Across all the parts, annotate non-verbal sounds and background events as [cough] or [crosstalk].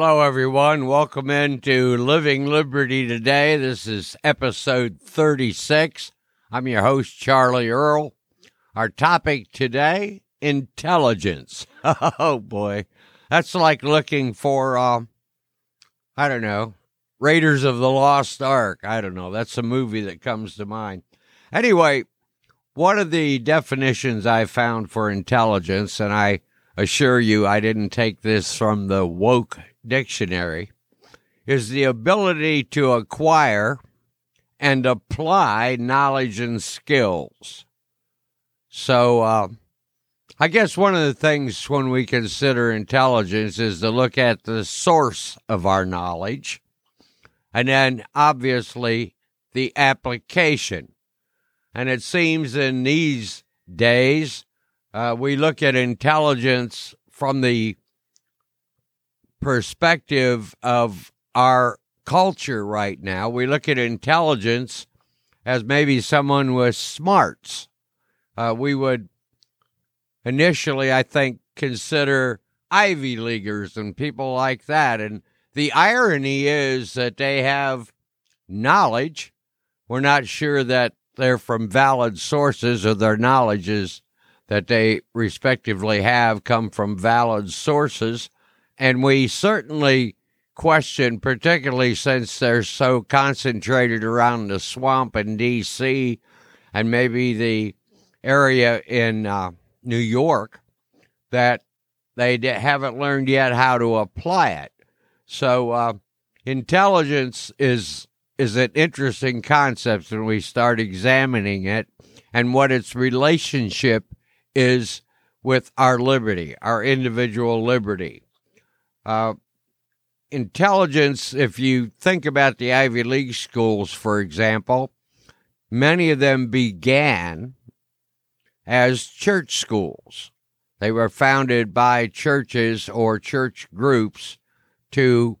Hello, everyone. Welcome into Living Liberty today. This is episode 36. I'm your host, Charlie Earl. Our topic today intelligence. [laughs] Oh, boy. That's like looking for, uh, I don't know, Raiders of the Lost Ark. I don't know. That's a movie that comes to mind. Anyway, one of the definitions I found for intelligence, and I assure you I didn't take this from the woke dictionary, is the ability to acquire and apply knowledge and skills. So, uh, I guess one of the things when we consider intelligence is to look at the source of our knowledge and then obviously the application. And it seems in these days, uh, we look at intelligence from the perspective of our culture right now. We look at intelligence as maybe someone with smarts. Uh, we would initially, I think, consider Ivy Leaguers and people like that. And the irony is that they have knowledge. We're not sure that they're from valid sources or their knowledges that they respectively have come from valid sources. And we certainly question, particularly since they're so concentrated around the swamp in D.C. and maybe the area in uh, New York, that they haven't learned yet how to apply it. So, uh, intelligence is is an interesting concept when we start examining it and what its relationship is with our liberty, our individual liberty. Uh, intelligence, if you think about the Ivy League schools, for example, many of them began as church schools. They were founded by churches or church groups to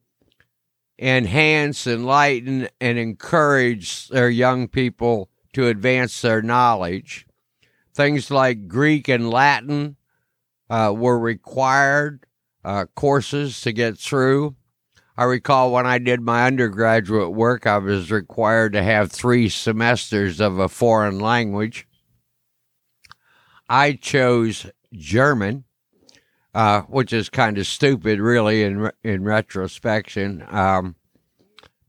enhance, enlighten, and encourage their young people to advance their knowledge. Things like Greek and Latin uh, were required uh, courses to get through. I recall when I did my undergraduate work, I was required to have three semesters of a foreign language. I chose German, uh, which is kind of stupid, really, in in retrospection, um,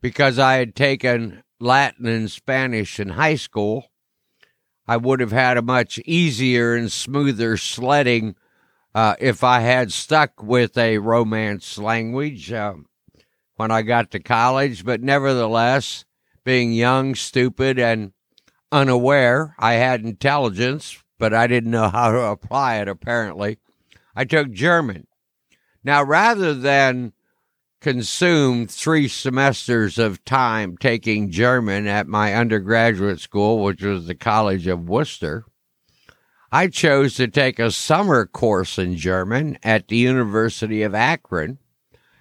because I had taken Latin and Spanish in high school I would have had a much easier and smoother sledding uh, if I had stuck with a Romance language uh, when I got to college. But nevertheless, being young, stupid, and unaware, I had intelligence, but I didn't know [laughs] how to apply it, apparently. I took German. Now, rather than consume three semesters of time taking German at my undergraduate school, which was the College of Wooster. I chose to take a summer course in German at the University of Akron.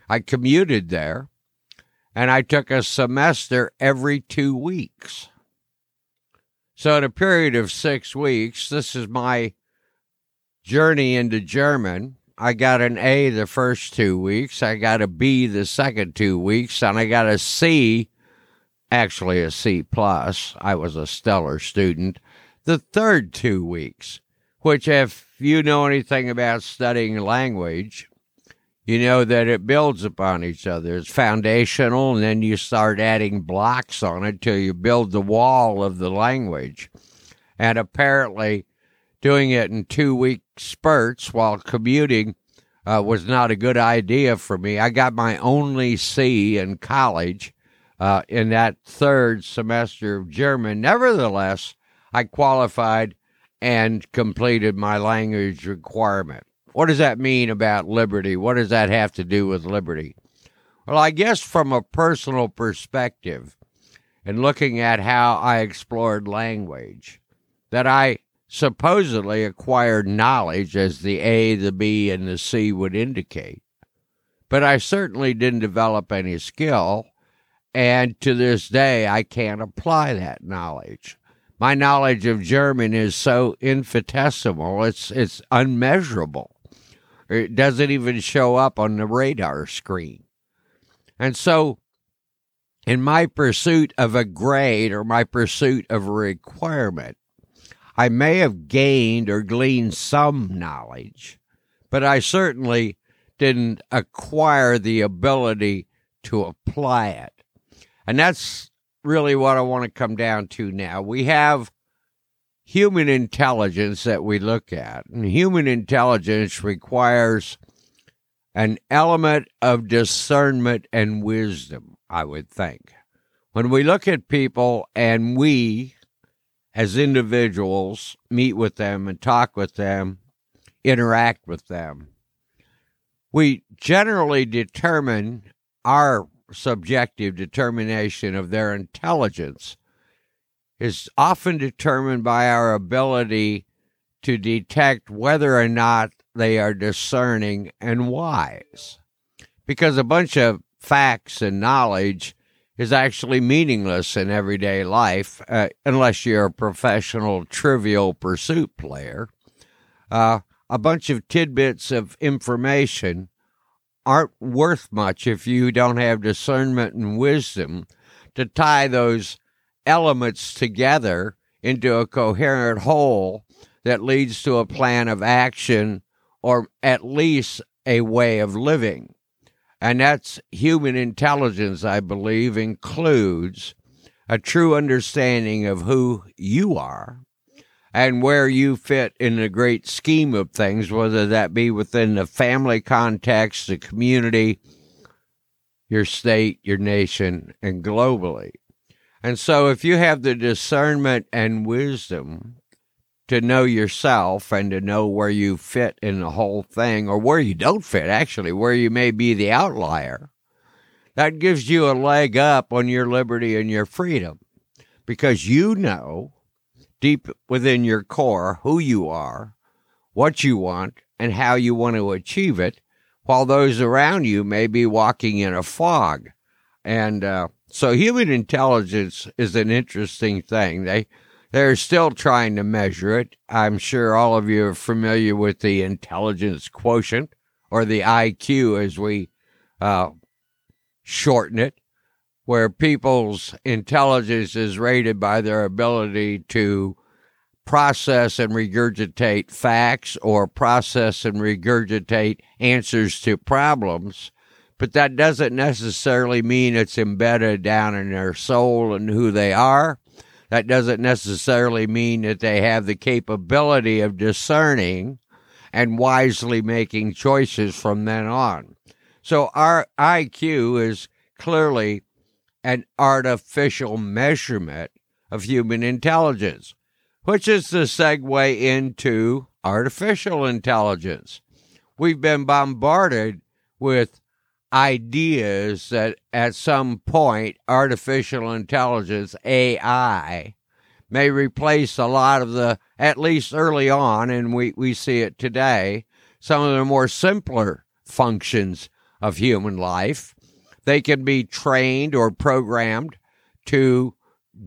I commuted there and I took a semester every two weeks. So, in a period of six weeks, this is my journey into German. I got an A the first two weeks, I got a B the second two weeks, and I got a C, actually a C plus. I was a stellar student the third two weeks, which, if you know anything about studying language, you know that it builds upon each other. It's foundational, and then you start adding blocks on it till you build the wall of the language. And apparently, doing it in two week spurts while commuting uh, was not a good idea for me. I got my only C in college uh, in that third semester of German. Nevertheless, I qualified and completed my language requirement. What does that mean about liberty? What does that have to do with liberty? Well, I guess from a personal perspective, and looking at how I explored language, that I supposedly acquired knowledge as the A, the B, and the C would indicate. But I certainly didn't develop any skill, and to this day I can't apply that knowledge. My knowledge of German is so infinitesimal, it's, it's unmeasurable. It doesn't even show up on the radar screen. And so, in my pursuit of a grade or my pursuit of a requirement, I may have gained or gleaned some knowledge, but I certainly didn't acquire the ability to apply it. And that's really what I want to come down to now. We have human intelligence that we look at, and human intelligence requires an element of discernment and wisdom, I would think. When we look at people and we as individuals meet with them and talk with them, interact with them. We generally determine our subjective determination of their intelligence is often determined by our ability to detect whether or not they are discerning and wise. Because a bunch of facts and knowledge is actually meaningless in everyday life uh, unless you're a professional trivial pursuit player. Uh, a bunch of tidbits of information aren't worth much if you don't have discernment and wisdom to tie those elements together into a coherent whole that leads to a plan of action or at least a way of living. And that's human intelligence, I believe, includes a true understanding of who you are and where you fit in the great scheme of things, whether that be within the family context, the community, your state, your nation, and globally. And so, if you have the discernment and wisdom to know yourself and to know where you fit in the whole thing or where you don't fit, actually, where you may be the outlier. That gives you a leg up on your liberty and your freedom because you know deep within your core who you are, what you want, and how you want to achieve it, while those around you may be walking in a fog. And uh, so human intelligence is an interesting thing. They they're still trying to measure it. I'm sure all of you are familiar with the intelligence quotient or the IQ as we uh, shorten it, where people's intelligence is rated by their ability to process and regurgitate facts or process and regurgitate answers to problems. But that doesn't necessarily mean it's embedded down in their soul and who they are that doesn't necessarily mean that they have the capability of discerning and wisely making choices from then on. So our IQ is clearly an artificial measurement of human intelligence, which is the segue into artificial intelligence. We've been bombarded with ideas that at some point artificial intelligence, AI, may replace a lot of the, at least early on, and we, we see it today, some of the more simpler functions of human life. They can be trained or programmed to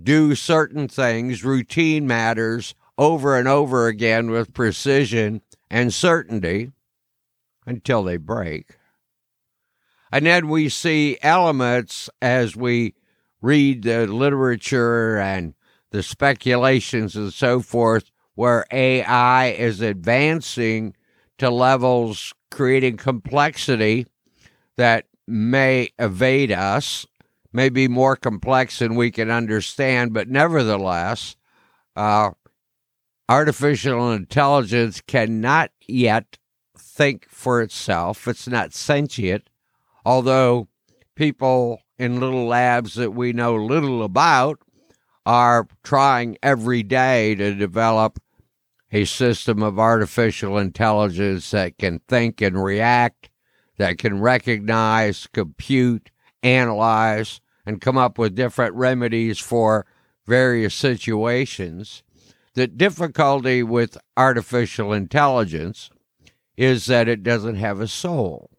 do certain things, routine matters, over and over again with precision and certainty until they break. And then we see elements as we read the literature and the speculations and so forth where AI is advancing to levels creating complexity that may evade us, may be more complex than we can understand, but nevertheless, uh, artificial intelligence cannot yet think for itself. It's not sentient although people in little labs that we know little about are trying every day to develop a system of artificial intelligence that can think and react, that can recognize, compute, analyze, and come up with different remedies for various situations. The difficulty with artificial intelligence is that it doesn't have a soul.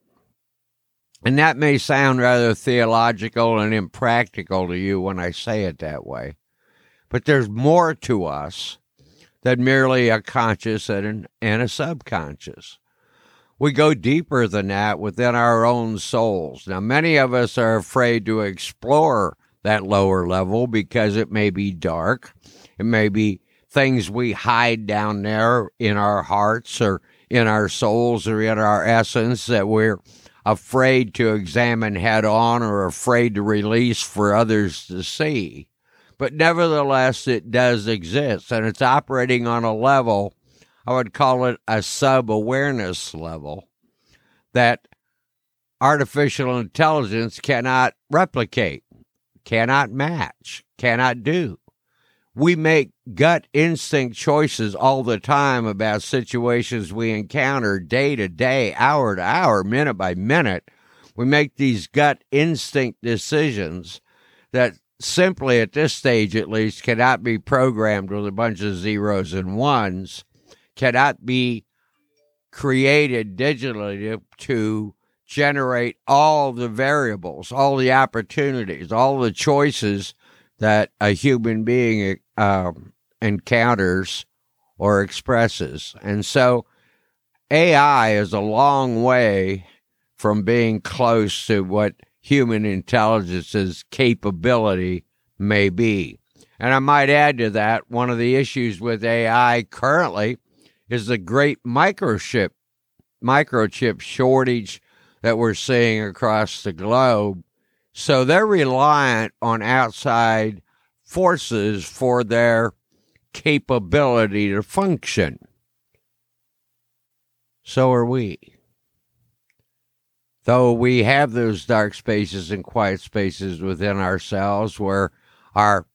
And that may sound rather theological and impractical to you when I say it that way. But there's more to us than merely a conscious and, an, and a subconscious. We go deeper than that within our own souls. Now, many of us are afraid to explore that lower level because it may be dark. It may be things we hide down there in our hearts or in our souls or in our essence that we're afraid to examine head on or afraid to release for others to see. But nevertheless, it does exist and it's operating on a level, I would call it a sub awareness level, that artificial intelligence cannot replicate, cannot match, cannot do we make gut instinct choices all the time about situations we encounter day to day, hour to hour, minute by minute. We make these gut instinct decisions that simply at this stage at least cannot be programmed with a bunch of zeros and ones, cannot be created digitally to generate all the variables, all the opportunities, all the choices that a human being uh, encounters or expresses. And so AI is a long way from being close to what human intelligence's capability may be. And I might add to that, one of the issues with AI currently is the great microchip microchip shortage that we're seeing across the globe. So they're reliant on outside forces for their capability to function. So are we. Though we have those dark spaces and quiet spaces within ourselves where our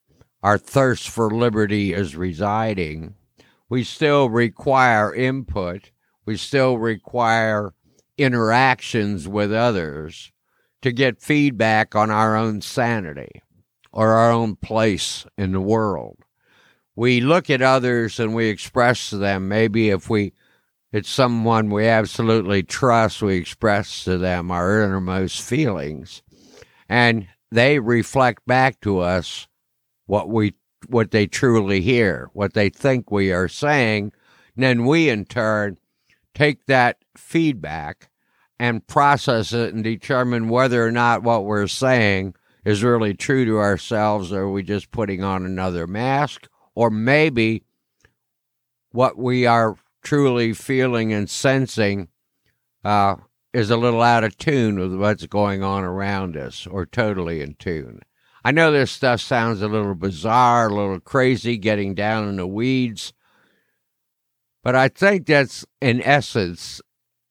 our thirst for liberty is residing, we still require input. We still require interactions with others to get feedback on our own sanity or our own place in the world. We look at others and we express to them, maybe if we it's someone we absolutely trust, we express to them our innermost feelings. And they reflect back to us what we what they truly hear, what they think we are saying. And then we in turn take that feedback and process it and determine whether or not what we're saying is really true to ourselves, or are we just putting on another mask? Or maybe what we are truly feeling and sensing uh, is a little out of tune with what's going on around us, or totally in tune. I know this stuff sounds a little bizarre, a little crazy, getting down in the weeds, but I think that's in essence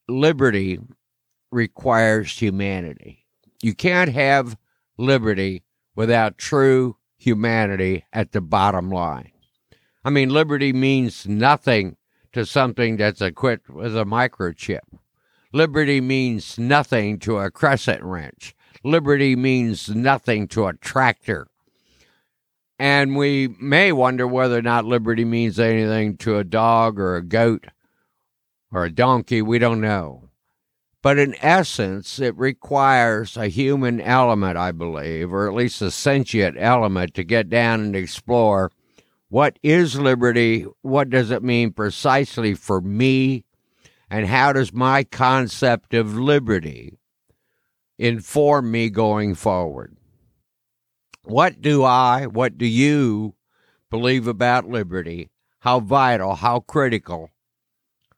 liberty requires humanity. You can't have liberty without true humanity at the bottom line. I mean, liberty means nothing to something that's equipped with a microchip. Liberty means nothing to a crescent wrench. Liberty means nothing to a tractor. And we may wonder whether or not liberty means anything to a dog or a goat or a donkey. We don't know. But in essence, it requires a human element, I believe, or at least a sentient element to get down and explore what is liberty? What does it mean precisely for me? And how does my concept of liberty inform me going forward? What do I, what do you believe about liberty? How vital, how critical,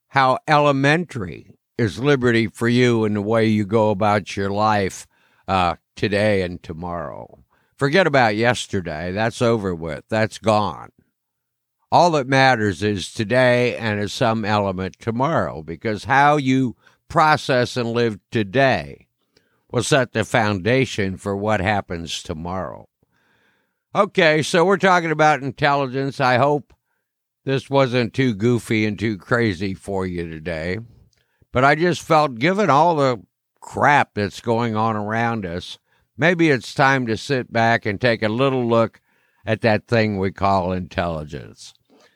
how elementary is liberty for you in the way you go about your life uh, today and tomorrow. Forget about yesterday. That's over with. That's gone. All that matters is today and is some element tomorrow because how you process and live today will set the foundation for what happens tomorrow. Okay, so we're talking about intelligence. I hope this wasn't too goofy and too crazy for you today. But I just felt, given all the crap that's going on around us, maybe it's time to sit back and take a little look at that thing we call intelligence.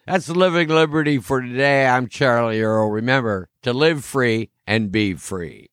That's Living Liberty for today. I'm Charlie Earl. Remember to live free and be free.